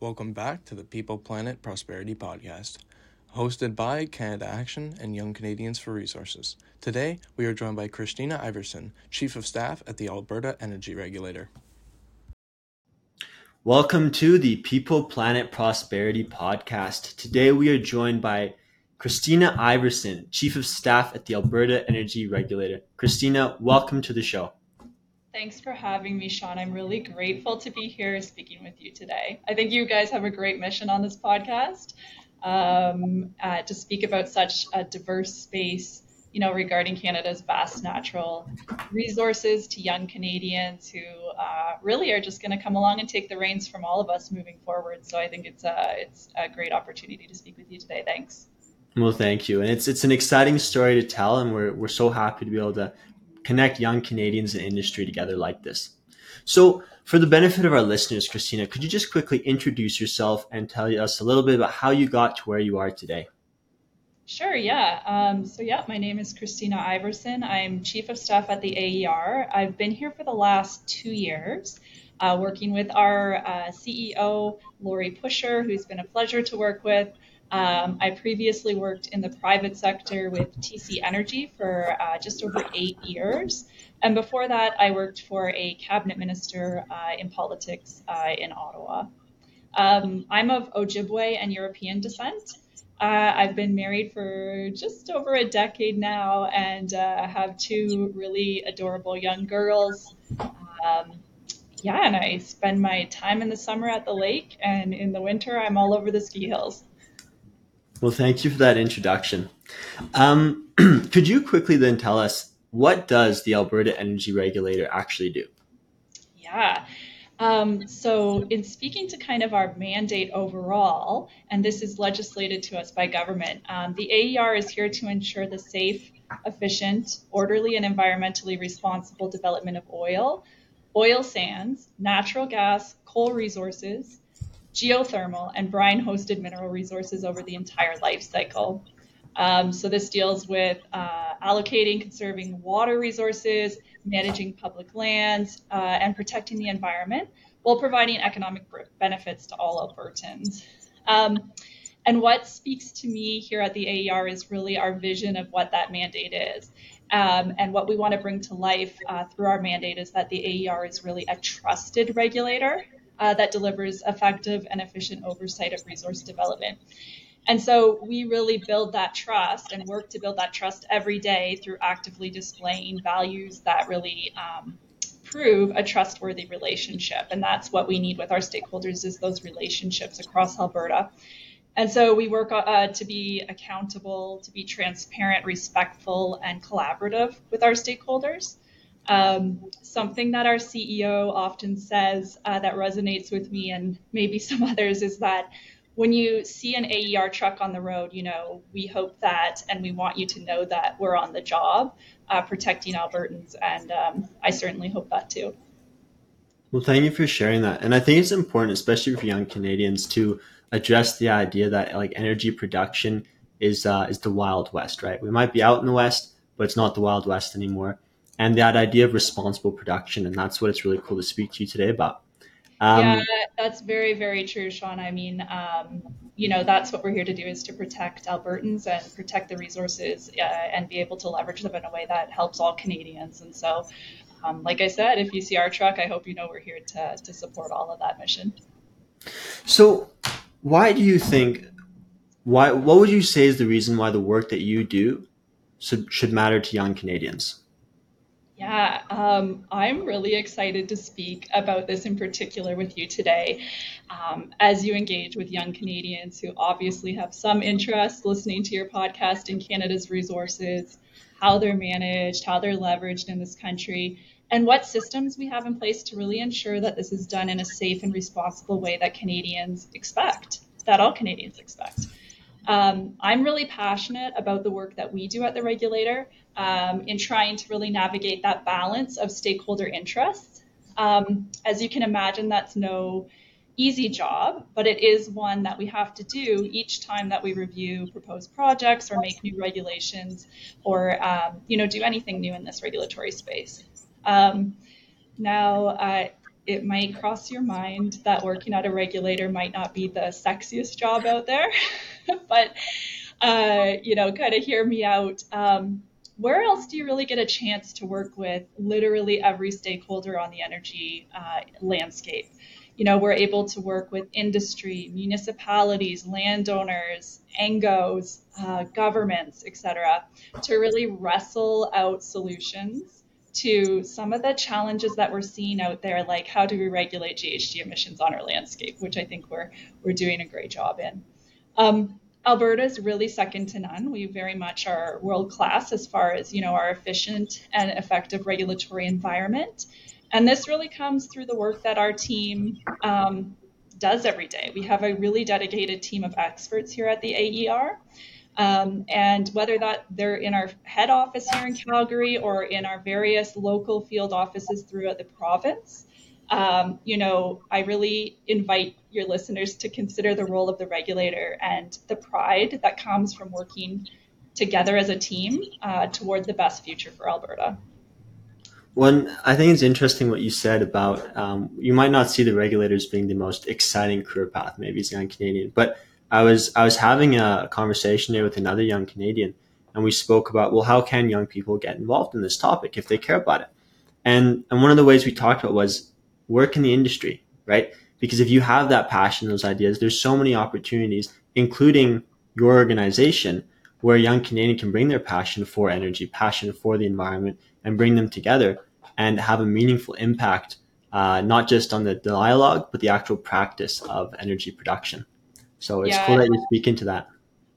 Welcome back to the People Planet Prosperity Podcast, hosted by Canada Action and Young Canadians for Resources. Today, we are joined by Christina Iversen, Chief of Staff at the Alberta Energy Regulator. Welcome to the People Planet Prosperity Podcast. Today, we are joined by Christina Iversen, Chief of Staff at the Alberta Energy Regulator. Christina, welcome to the show. Thanks for having me, Sean. I'm really grateful to be here speaking with you today. I think you guys have a great mission on this podcast um, uh, to speak about such a diverse space, you know, regarding Canada's vast natural resources to young Canadians who uh, really are just going to come along and take the reins from all of us moving forward. So I think it's a, it's a great opportunity to speak with you today. Thanks. Well, thank you. And it's it's an exciting story to tell, and we're we're so happy to be able to connect young Canadians and industry together like this. So, for the benefit of our listeners, Christina, could you just quickly introduce yourself and tell us a little bit about how you got to where you are today? Sure, yeah. Um, so, yeah, my name is Christina Iversen. I'm Chief of Staff at the AER. I've been here for the last two years, uh, working with our uh, CEO, Laurie Pushor, who's been a pleasure to work with. Um, I previously worked in the private sector with TC Energy for uh, just over eight years. And before that, I worked for a cabinet minister uh, in politics uh, in Ottawa. Um, I'm of Ojibwe and European descent. Uh, I've been married for just over a decade now and uh, have two really adorable young girls. Um, yeah, and I spend my time in the summer at the lake, and in the winter, I'm all over the ski hills. Well, thank you for that introduction. Um, could you quickly then tell us what does the Alberta Energy Regulator actually do? Yeah. Um, so, in speaking to kind of our mandate overall, and this is legislated to us by government, um, the AER is here to ensure the safe, efficient, orderly, and environmentally responsible development of oil, oil sands, natural gas, coal resources, geothermal, and brine hosted mineral resources over the entire life cycle. Um, so this deals with uh, allocating, conserving water resources, managing public lands, uh, and protecting the environment while providing economic benefits to all Albertans. Um, and what speaks to me here at the AER is really our vision of what that mandate is. Um, and what we want to bring to life uh, through our mandate is that the AER is really a trusted regulator uh, that delivers effective and efficient oversight of resource development. And so we really build that trust and work to build that trust every day through actively displaying values that really um, prove a trustworthy relationship. And that's what we need with our stakeholders is those relationships across Alberta. And so we work uh, to be accountable, to be transparent, respectful, and collaborative with our stakeholders. Um, something that our CEO often says uh, that resonates with me and maybe some others is that when you see an AER truck on the road, you know, we hope that and we want you to know that we're on the job uh, protecting Albertans. And um, I certainly hope that too. Well, thank you for sharing that. And I think it's important, especially for young Canadians, to address the idea that like energy production is uh, is the Wild West, right? We might be out in the West, but it's not the Wild West anymore and that idea of responsible production. And that's what it's really cool to speak to you today about. Um, yeah, that's very, very true, Sean. I mean, um, you know, that's what we're here to do is to protect Albertans and protect the resources uh, and be able to leverage them in a way that helps all Canadians. And so, um, like I said, if you see our truck, I hope you know we're here to, to support all of that mission. So, why do you think, why, what would you say is the reason why the work that you do should, should matter to young Canadians? Yeah, um, I'm really excited to speak about this in particular with you today. Um, as you engage with young Canadians who obviously have some interest listening to your podcast in Canada's resources, how they're managed, how they're leveraged in this country, and what systems we have in place to really ensure that this is done in a safe and responsible way that Canadians expect, that all Canadians expect. Um, I'm really passionate about the work that we do at the regulator um, in trying to really navigate that balance of stakeholder interests. Um, as you can imagine, that's no easy job, but it is one that we have to do each time that we review proposed projects or make new regulations or um, you know do anything new in this regulatory space. Um, now, uh, it might cross your mind that working at a regulator might not be the sexiest job out there, but uh, you know, kind of hear me out. Um, where else do you really get a chance to work with literally every stakeholder on the energy uh, landscape? You know, we're able to work with industry, municipalities, landowners, NGOs, uh, governments, etc., to really wrestle out solutions to some of the challenges that we're seeing out there, like how do we regulate GHG emissions on our landscape, which I think we're we're doing a great job in. Um, Alberta is really second to none. We very much are world class as far as you know our efficient and effective regulatory environment, and this really comes through the work that our team um, does every day. We have a really dedicated team of experts here at the AER. Um, and whether that they're in our head office here in Calgary or in our various local field offices throughout the province, um, you know, I really invite your listeners to consider the role of the regulator and the pride that comes from working together as a team uh, toward the best future for Alberta. One, I think it's interesting what you said about um, you might not see the regulators being the most exciting career path, maybe as a young Canadian, but I was I was having a conversation there with another young Canadian, and we spoke about well, how can young people get involved in this topic if they care about it? And and one of the ways we talked about was work in the industry, right? Because if you have that passion, those ideas, there's so many opportunities, including your organization, where a young Canadian can bring their passion for energy, passion for the environment, and bring them together and have a meaningful impact, uh, not just on the dialogue, but the actual practice of energy production. So it's yeah. cool that you speak into that.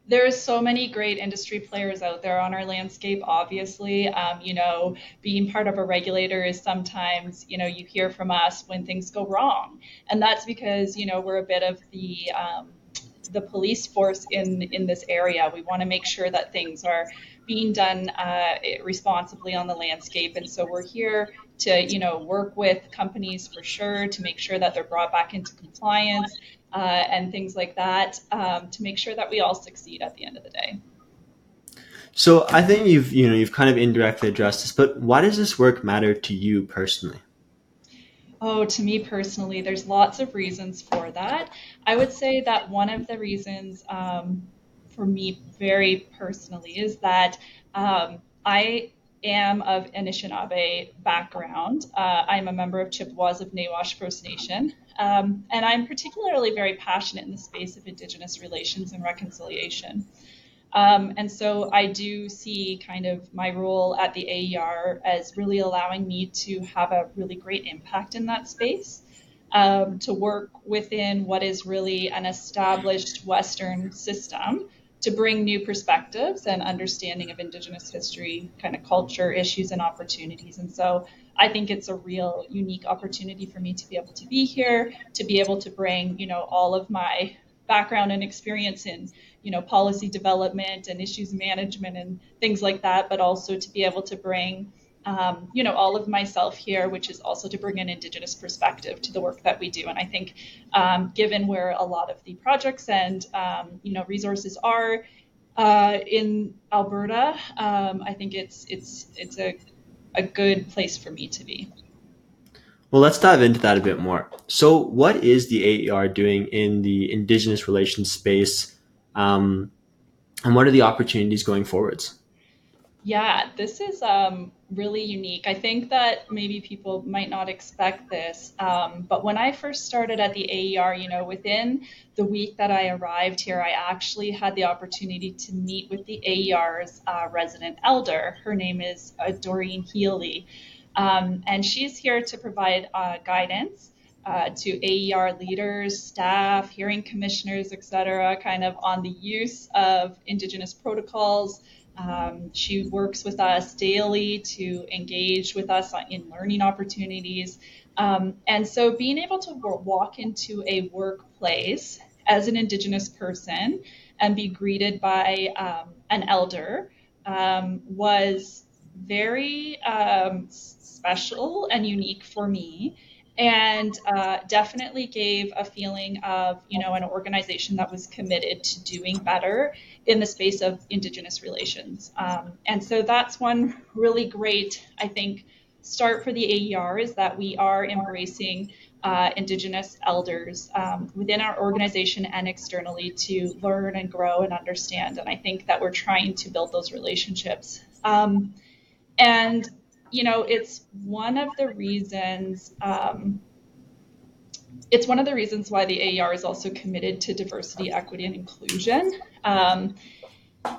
There's so many great industry players out there on our landscape. Obviously, um, you know, being part of a regulator is sometimes, you know, you hear from us when things go wrong, and that's because you know we're a bit of the um, the police force in in this area. We want to make sure that things are being done uh, responsibly on the landscape, and so we're here to you know work with companies for sure to make sure that they're brought back into compliance uh, and things like that um, to make sure that we all succeed at the end of the day. So I think you've you know you've kind of indirectly addressed this, but why does this work matter to you personally? Oh, to me personally, there's lots of reasons for that. I would say that one of the reasons um, for me, very personally, is that um, I am of Anishinaabe background. Uh, I'm a member of Chippewas of Nawash First Nation, um, and I'm particularly very passionate in the space of Indigenous relations and reconciliation. Um, and so I do see kind of my role at the AER as really allowing me to have a really great impact in that space, um, to work within what is really an established Western system to bring new perspectives and understanding of Indigenous history, kind of culture, issues, and opportunities. And so I think it's a real unique opportunity for me to be able to be here, to be able to bring, you know, all of my background and experience in, you know, policy development and issues management and things like that, but also to be able to bring um, you know, all of myself here, which is also to bring an Indigenous perspective to the work that we do. And I think, um, given where a lot of the projects and um, you know resources are uh, in Alberta, um, I think it's it's it's a a good place for me to be. Well, let's dive into that a bit more. So, what is the AER doing in the Indigenous relations space, um, and what are the opportunities going forwards? Yeah, this is um, really unique. I think that maybe people might not expect this, um, but when I first started at the AER, you know, within the week that I arrived here, I actually had the opportunity to meet with the AER's uh, resident elder. Her name is uh, Doreen Healy, um, and she's here to provide uh, guidance. Uh, to AER leaders, staff, hearing commissioners, et cetera, kind of on the use of Indigenous protocols, um, she works with us daily to engage with us in learning opportunities. Um, and so being able to walk into a workplace as an Indigenous person and be greeted by um, an elder um, was very um, special and unique for me and uh, definitely gave a feeling of you know an organization that was committed to doing better in the space of indigenous relations um, and so that's one really great i think start for the aer is that we are embracing uh, Indigenous elders um, within our organization and externally to learn and grow and understand. And I think that we're trying to build those relationships. Um, and, you know, it's one of the reasons. Um, it's one of the reasons why the AER is also committed to diversity, equity, and inclusion. Um,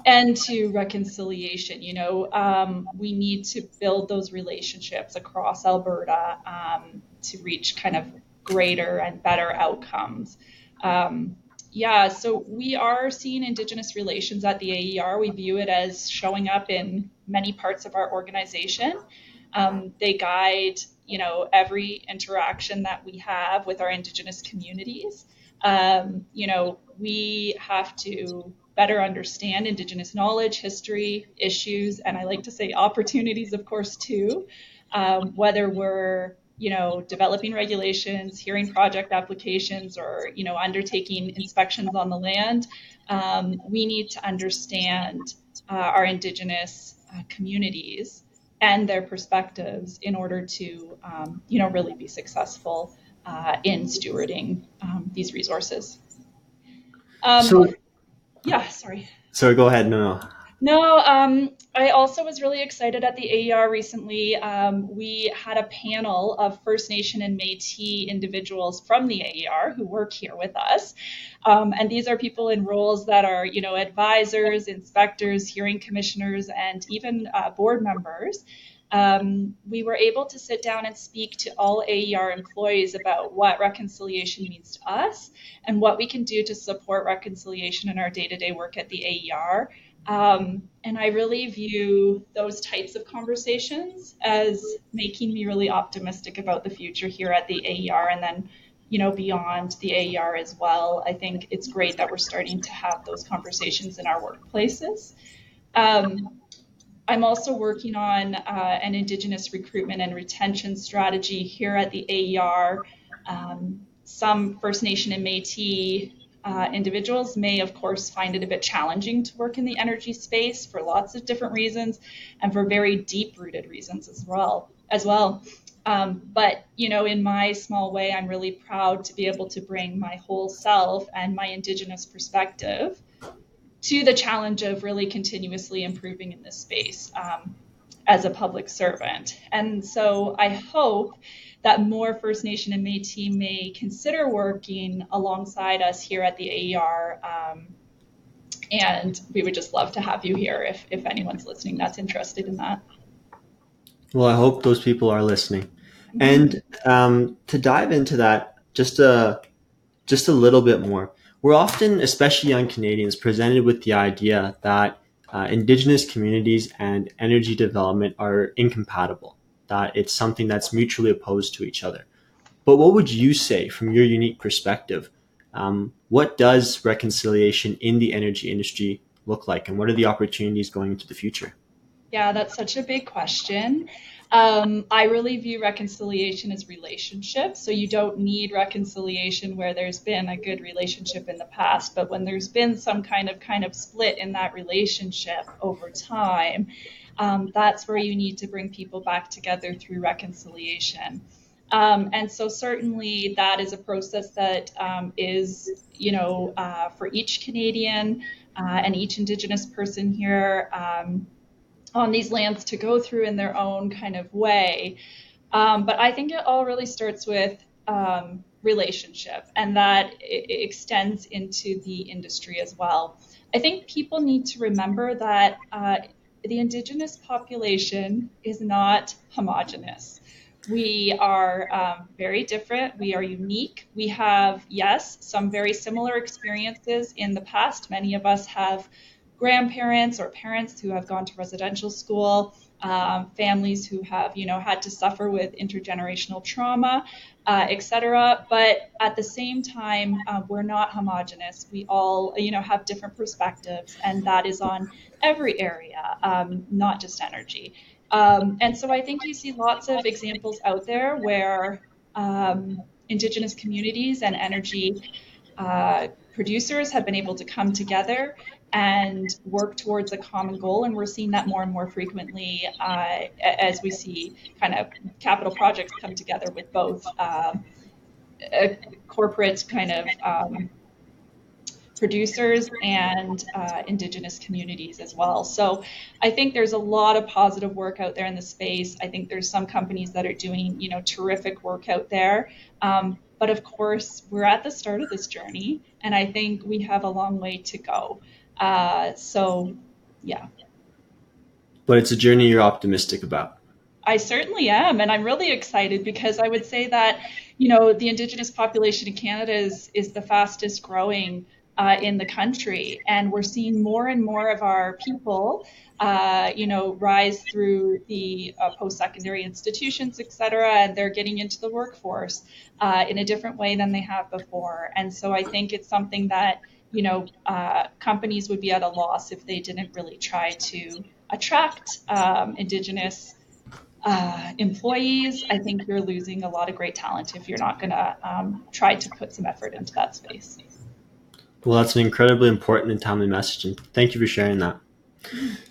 and to reconciliation. You know, um, we need to build those relationships across Alberta um, to reach kind of greater and better outcomes. Um, yeah, so we are seeing Indigenous relations at the AER. We view it as showing up in many parts of our organization. Um, they guide, you know, every interaction that we have with our Indigenous communities. Um, you know, we have to better understand Indigenous knowledge, history, issues, and I like to say opportunities, of course, too. Um, whether we're you know developing regulations, hearing project applications, or you know undertaking inspections on the land, um, we need to understand uh, our Indigenous uh, communities and their perspectives in order to um, you know really be successful uh, in stewarding um, these resources. Um, so yeah, sorry. Sorry, go ahead. No, no. Um, I also was really excited at the AER recently. Um, we had a panel of First Nation and Métis individuals from the AER who work here with us, um, and these are people in roles that are, you know, advisors, inspectors, hearing commissioners, and even uh, board members um, we were able to sit down and speak to all AER employees about what reconciliation means to us and what we can do to support reconciliation in our day to day work at the AER. Um, and I really view those types of conversations as making me really optimistic about the future here at the AER and then, you know, beyond the AER as well. I think it's great that we're starting to have those conversations in our workplaces. Um, I'm also working on uh, an Indigenous recruitment and retention strategy here at the AER. Um, some First Nation and Métis uh, individuals may, of course, find it a bit challenging to work in the energy space for lots of different reasons and for very deep-rooted reasons as well. As well. Um, but you know, in my small way, I'm really proud to be able to bring my whole self and my Indigenous perspective to the challenge of really continuously improving in this space um, as a public servant. And so I hope that more First Nation and Métis may consider working alongside us here at the AER. Um, and we would just love to have you here if, if anyone's listening that's interested in that. Well, I hope those people are listening. Mm-hmm. And um, to dive into that just a, just a little bit more, we're often, especially young Canadians, presented with the idea that uh, Indigenous communities and energy development are incompatible, that it's something that's mutually opposed to each other. But what would you say from your unique perspective? Um, what does reconciliation in the energy industry look like, and what are the opportunities going into the future? Yeah, that's such a big question. Um, I really view reconciliation as relationship. So you don't need reconciliation where there's been a good relationship in the past, but when there's been some kind of kind of split in that relationship over time, um, that's where you need to bring people back together through reconciliation. Um, and so certainly that is a process that um, is, you know, uh, for each Canadian uh, and each Indigenous person here. Um, on these lands to go through in their own kind of way. Um, but I think it all really starts with um, relationship, and that extends into the industry as well. I think people need to remember that uh, the indigenous population is not homogenous. We are um, very different. We are unique. We have, yes, some very similar experiences in the past. Many of us have grandparents or parents who have gone to residential school, um, families who have, you know, had to suffer with intergenerational trauma, uh, et cetera. But at the same time, uh, we're not homogenous. We all, you know, have different perspectives, and that is on every area, um, not just energy. Um, and so I think you see lots of examples out there where um, Indigenous communities and energy uh, producers have been able to come together and work towards a common goal. And we're seeing that more and more frequently uh, as we see kind of capital projects come together with both uh, corporate kind of um, producers and uh, indigenous communities as well. So I think there's a lot of positive work out there in the space. I think there's some companies that are doing, you know, terrific work out there. Um, but of course, we're at the start of this journey, and I think we have a long way to go. Uh, so, yeah. But it's a journey you're optimistic about. I certainly am, and I'm really excited because I would say that, you know, the Indigenous population in Canada is is the fastest growing uh, in the country, and we're seeing more and more of our people, uh, you know, rise through the uh, post-secondary institutions, et cetera, and they're getting into the workforce uh, in a different way than they have before. And so I think it's something that you know uh, companies would be at a loss if they didn't really try to attract um, Indigenous. Uh, employees, I think you're losing a lot of great talent if you're not going to um, try to put some effort into that space. Well, that's an incredibly important and timely message, and thank you for sharing that.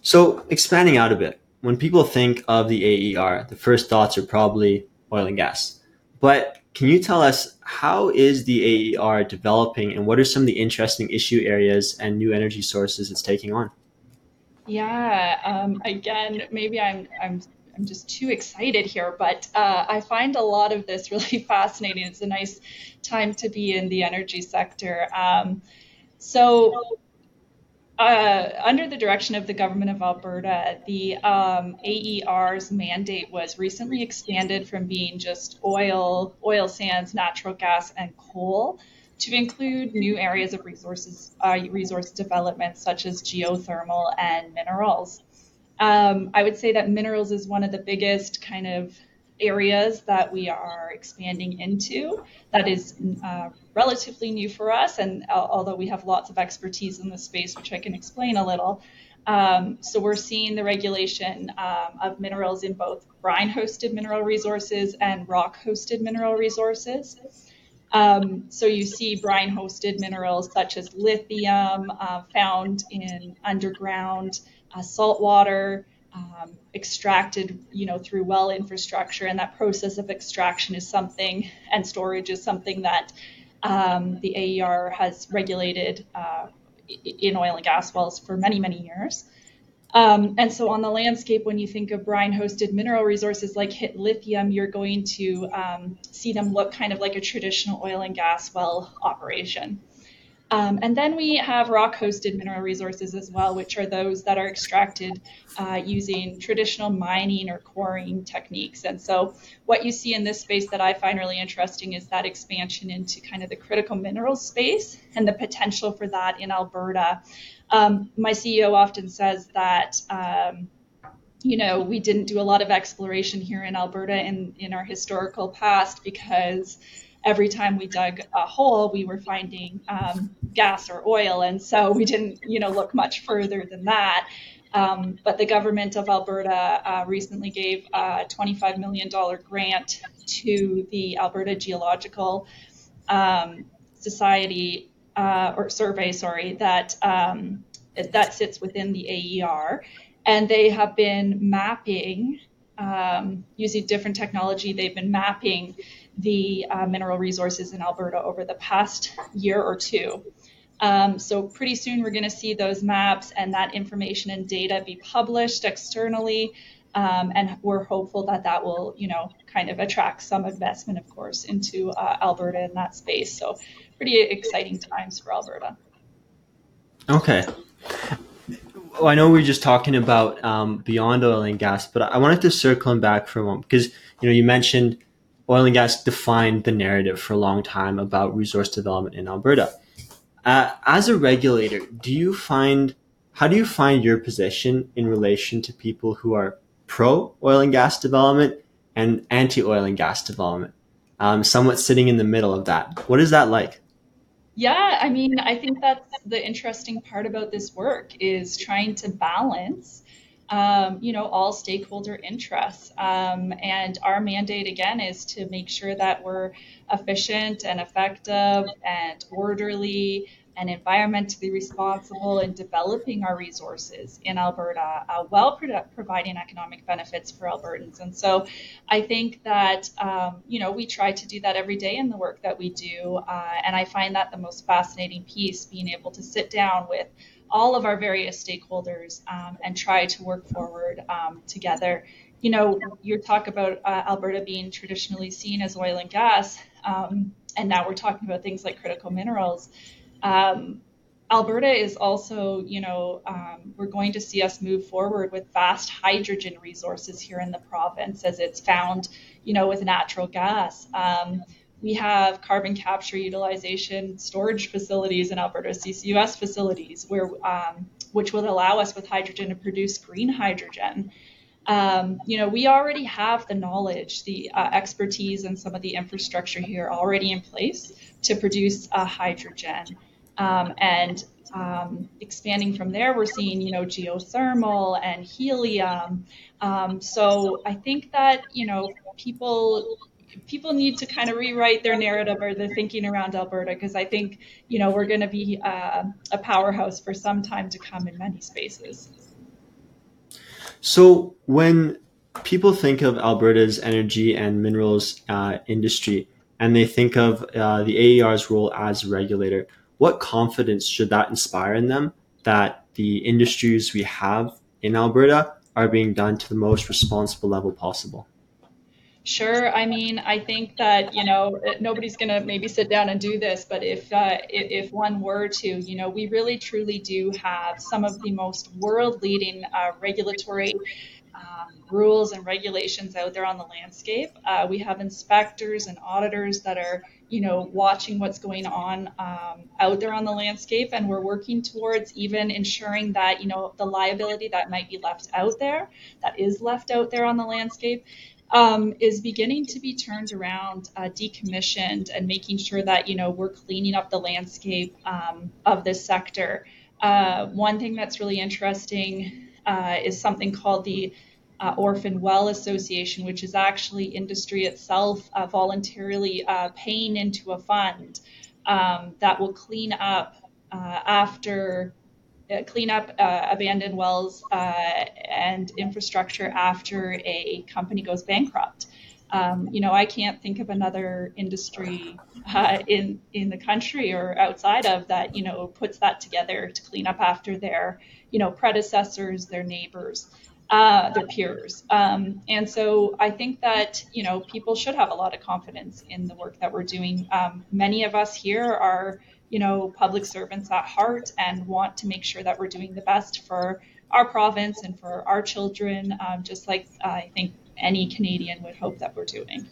So, expanding out a bit, when people think of the AER, the first thoughts are probably oil and gas. But can you tell us how is the AER developing, and what are some of the interesting issue areas and new energy sources it's taking on? Yeah, um, again, maybe I'm I'm I'm just too excited here, but uh, I find a lot of this really fascinating. It's a nice time to be in the energy sector. Um, so, uh, under the direction of the government of Alberta, the um, AER's mandate was recently expanded from being just oil, oil sands, natural gas, and coal to include new areas of resources, uh, resource development such as geothermal and minerals. Um, I would say that minerals is one of the biggest kind of areas that we are expanding into that is uh, relatively new for us and uh, although we have lots of expertise in this space which i can explain a little um, so we're seeing the regulation um, of minerals in both brine hosted mineral resources and rock hosted mineral resources. Um, so you see brine hosted minerals such as lithium uh, found in underground uh, salt water um, extracted, you know, through well infrastructure, and that process of extraction is something, and storage is something that um, the AER has regulated uh, in oil and gas wells for many, many years. Um, and so on the landscape, when you think of brine-hosted mineral resources like hit lithium, you're going to um, see them look kind of like a traditional oil and gas well operation. Um, and then we have rock hosted mineral resources as well, which are those that are extracted uh, using traditional mining or quarrying techniques. And so, what you see in this space that I find really interesting is that expansion into kind of the critical minerals space and the potential for that in Alberta. Um, my CEO often says that. Um, you know, we didn't do a lot of exploration here in Alberta in, in our historical past because every time we dug a hole, we were finding um, gas or oil, and so we didn't, you know, look much further than that. Um, but the government of Alberta uh, recently gave a $25 million grant to the Alberta Geological um, Society uh, or survey, sorry, that um, that sits within the AER, and they have been mapping um, using different technology. They've been mapping the uh, mineral resources in Alberta over the past year or two. Um, so pretty soon we're going to see those maps and that information and data be published externally. Um, and we're hopeful that that will, you know, kind of attract some investment, of course, into uh, Alberta in that space. So pretty exciting times for Alberta. Okay. Well, I know we are just talking about um, beyond oil and gas, but I wanted to circle back for a moment because you know you mentioned oil and gas defined the narrative for a long time about resource development in Alberta. Uh, as a regulator, do you find how do you find your position in relation to people who are pro oil and gas development and anti oil and gas development? Um, somewhat sitting in the middle of that. What is that like? Yeah, I mean, I think that's the interesting part about this work is trying to balance um, you know, all stakeholder interests. Um, and our mandate again is to make sure that we're efficient and effective and orderly and environmentally responsible in developing our resources in Alberta uh, while pro- providing economic benefits for Albertans. And so I think that, um, you know, we try to do that every day in the work that we do. Uh, and I find that the most fascinating piece, being able to sit down with all of our various stakeholders um, and try to work forward um, together. You know, you talk about uh, Alberta being traditionally seen as oil and gas, um, and now we're talking about things like critical minerals. Um, Alberta is also, you know, um, we're going to see us move forward with vast hydrogen resources here in the province as it's found, you know, with natural gas. We have carbon capture utilization storage facilities in Alberta, CCUS facilities, where um, which will allow us with hydrogen to produce green hydrogen. Um, you know, we already have the knowledge, the uh, expertise, and some of the infrastructure here already in place to produce uh, hydrogen. Um, and um, expanding from there, we're seeing, you know, geothermal and helium. Um, so I think that, you know, people people need to kind of rewrite their narrative or their thinking around Alberta because I think, you know, we're going to be uh, a powerhouse for some time to come in many spaces. So when people think of Alberta's energy and minerals uh, industry and they think of uh, the AER's role as regulator, what confidence should that inspire in them that the industries we have in Alberta are being done to the most responsible level possible? Sure. I mean, I think that you know nobody's going to maybe sit down and do this, but if, uh, if one were to, you know, we really truly do have some of the most world-leading uh, regulatory um, rules and regulations out there on the landscape. Uh, we have inspectors and auditors that are you know, watching what's going on um, out there on the landscape, and we're working towards even ensuring that you know the liability that might be left out there, that is left out there on the landscape, um, is beginning to be turned around, uh, decommissioned, and making sure that you know we're cleaning up the landscape um, of this sector. Uh, one thing that's really interesting uh, is something called the uh, Orphan Well Association, which is actually industry itself uh, voluntarily uh, paying into a fund um, that will clean up after clean up uh, abandoned wells and infrastructure after a company goes bankrupt. Um, you know, I can't think of another industry in in the country or outside of that, you know, puts that together to clean up after their, you know, predecessors, their neighbors uh, their peers. Um, and so I think that, you know, people should have a lot of confidence in the work that we're doing. Um, many of us here are, you know, public servants at heart and want to make sure that we're doing the best for our province and for our children, um, just like I think any Canadian would hope that we're doing.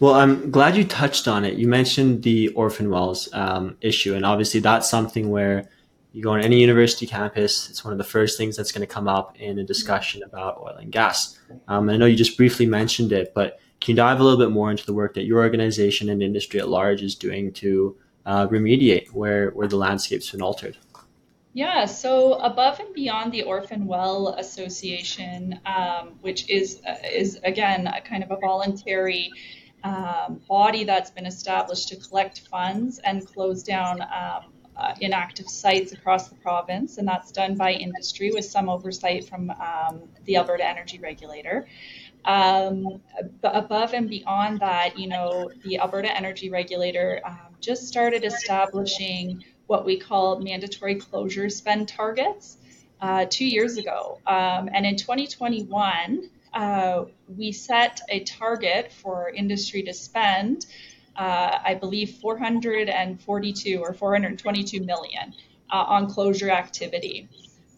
Well, I'm glad you touched on it. You mentioned the orphan wells um, issue, and obviously that's something where you go on any university campus, it's one of the first things that's going to come up in a discussion about oil and gas. Um, and I know you just briefly mentioned it, but can you dive a little bit more into the work that your organization and industry at large is doing to uh, remediate where, where the landscape's been altered? Yeah, so above and beyond the Orphan Well Association, um, which is uh, is again a kind of a voluntary um, body that's been established to collect funds and close down um, uh, inactive sites across the province, and that's done by industry with some oversight from um, the Alberta Energy Regulator. Um, above and beyond that, you know, the Alberta Energy Regulator um, just started establishing what we call mandatory closure spend targets uh, two years ago. Um, and in 2021, uh, we set a target for industry to spend uh, I believe, 442 or 422 million uh, on closure activity.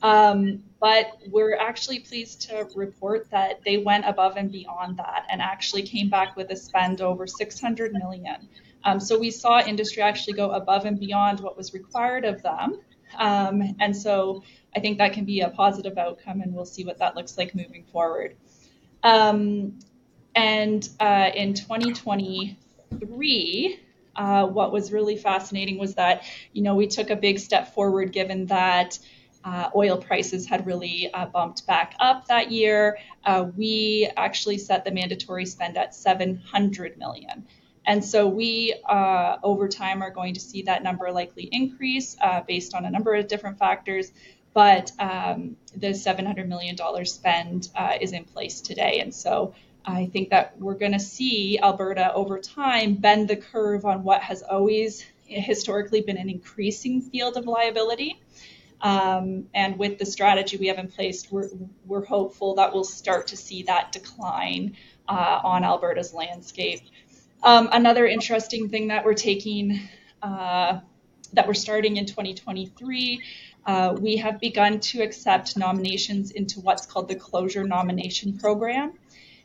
Um, but we're actually pleased to report that they went above and beyond that and actually came back with a spend over 600 million. Um, so we saw industry actually go above and beyond what was required of them. Um, and so I think that can be a positive outcome, and we'll see what that looks like moving forward. Um, and uh, in 2023, uh, what was really fascinating was that, you know, we took a big step forward given that uh, oil prices had really uh, bumped back up that year. Uh, we actually set the mandatory spend at 700 million. And so we, uh, over time, are going to see that number likely increase uh, based on a number of different factors. But um, the $700 million spend uh, is in place today. And so I think that we're going to see Alberta over time bend the curve on what has always historically been an increasing field of liability. Um, and with the strategy we have in place, we're, we're hopeful that we'll start to see that decline uh, on Alberta's landscape. Um, another interesting thing that we're taking, uh, that we're starting in 2023, uh, we have begun to accept nominations into what's called the Closure Nomination Program.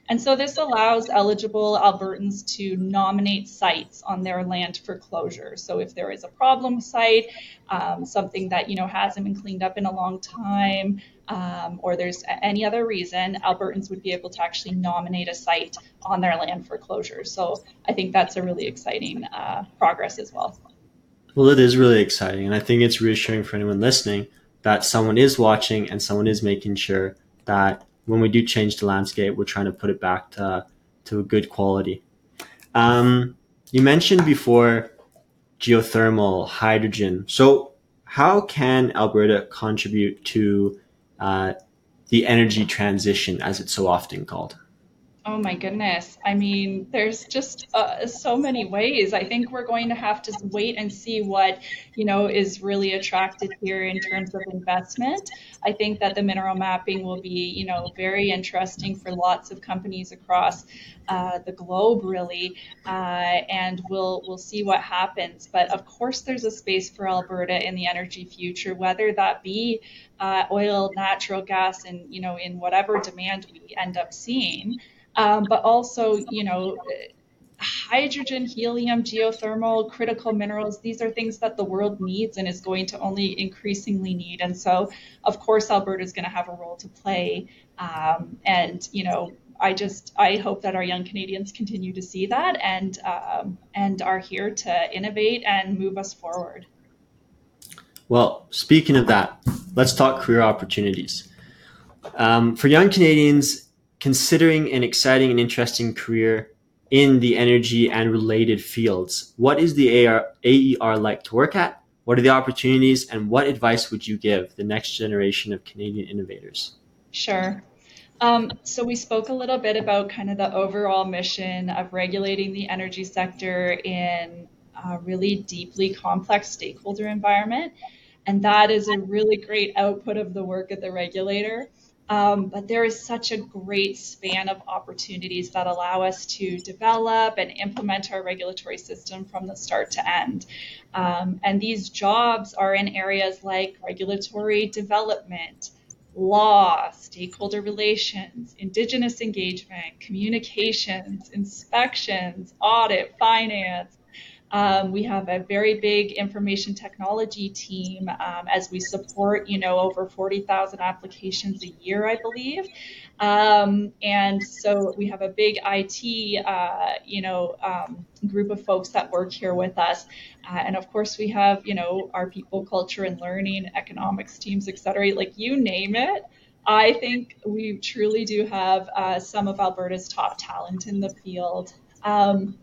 And so this allows eligible Albertans to nominate sites on their land for closure. So if there is a problem site, um, something that you know hasn't been cleaned up in a long time, um, or there's any other reason, Albertans would be able to actually nominate a site on their land for closure. So I think that's a really exciting uh, progress as well. Well, it is really exciting, and I think it's reassuring for anyone listening that someone is watching and someone is making sure that when we do change the landscape, we're trying to put it back to, to a good quality. Um, you mentioned before geothermal, hydrogen. So, how can Alberta contribute to uh, the energy transition, as it's so often called? Oh my goodness. I mean, there's just uh, so many ways. I think we're going to have to wait and see what, you know, is really attracted here in terms of investment. I think that the mineral mapping will be, you know, very interesting for lots of companies across uh, the globe, really, uh, and we'll we'll see what happens. But of course, there's a space for Alberta in the energy future, whether that be uh, oil, natural gas, and you know, in whatever demand we end up seeing um, but also, you know, hydrogen, helium, geothermal, critical minerals, these are things that the world needs and is going to only increasingly need. And so, of course, Alberta is going to have a role to play. Um, and, you know, I just I hope that our young Canadians continue to see that and um, and are here to innovate and move us forward. Well, speaking of that, let's talk career opportunities. Um, for young Canadians, considering an exciting and interesting career in the energy and related fields, what is the AR, AER like to work at? What are the opportunities, and what advice would you give the next generation of Canadian innovators? Sure. Um, so we spoke a little bit about kind of the overall mission of regulating the energy sector in a really deeply complex stakeholder environment. And that is a really great output of the work of the regulator. Um, but there is such a great span of opportunities that allow us to develop and implement our regulatory system from the start to end. Um, and these jobs are in areas like regulatory development, law, stakeholder relations, indigenous engagement, communications, inspections, audit, finance, um, we have a very big information technology team um, as we support, you know, over 40,000 applications a year, I believe. Um, and so we have a big IT, uh, you know, um, group of folks that work here with us. Uh, and of course, we have, you know, our people, culture, and learning, economics teams, et cetera, like you name it. I think we truly do have uh, some of Alberta's top talent in the field. Um,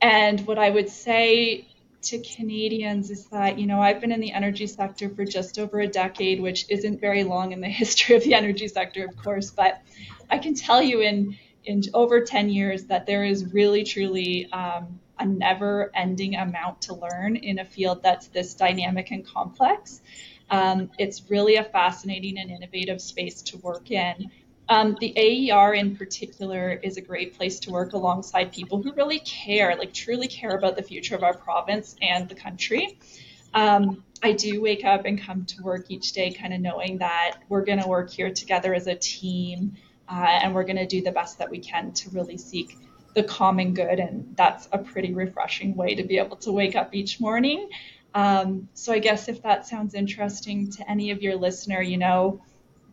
and what I would say to Canadians is that, you know, I've been in the energy sector for just over a decade, which isn't very long in the history of the energy sector, of course, but I can tell you in in over 10 years that there is really truly um, a never ending amount to learn in a field that's this dynamic and complex. Um, it's really a fascinating and innovative space to work in. Um, the AER in particular is a great place to work alongside people who really care, like truly care about the future of our province and the country. Um, I do wake up and come to work each day kind of knowing that we're going to work here together as a team uh, and we're going to do the best that we can to really seek the common good. And that's a pretty refreshing way to be able to wake up each morning. Um, so I guess if that sounds interesting to any of your listener, you know,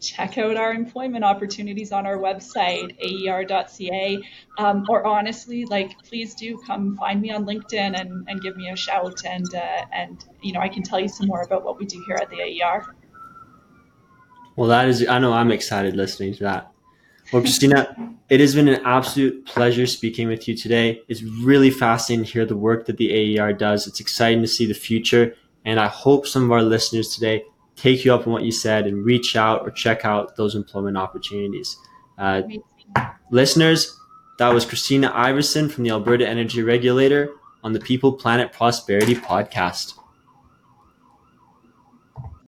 check out our employment opportunities on our website, aer.ca. Um, or honestly, like, please do come find me on LinkedIn and, and give me a shout. And, uh, and, you know, I can tell you some more about what we do here at the AER. Well, that is, I know I'm excited listening to that. Well, Christina, it has been an absolute pleasure speaking with you today. It's really fascinating to hear the work that the AER does. It's exciting to see the future. And I hope some of our listeners today take you up on what you said and reach out or check out those employment opportunities. Uh, listeners, that was Christina Iversen from the Alberta Energy Regulator on the People Planet Prosperity podcast.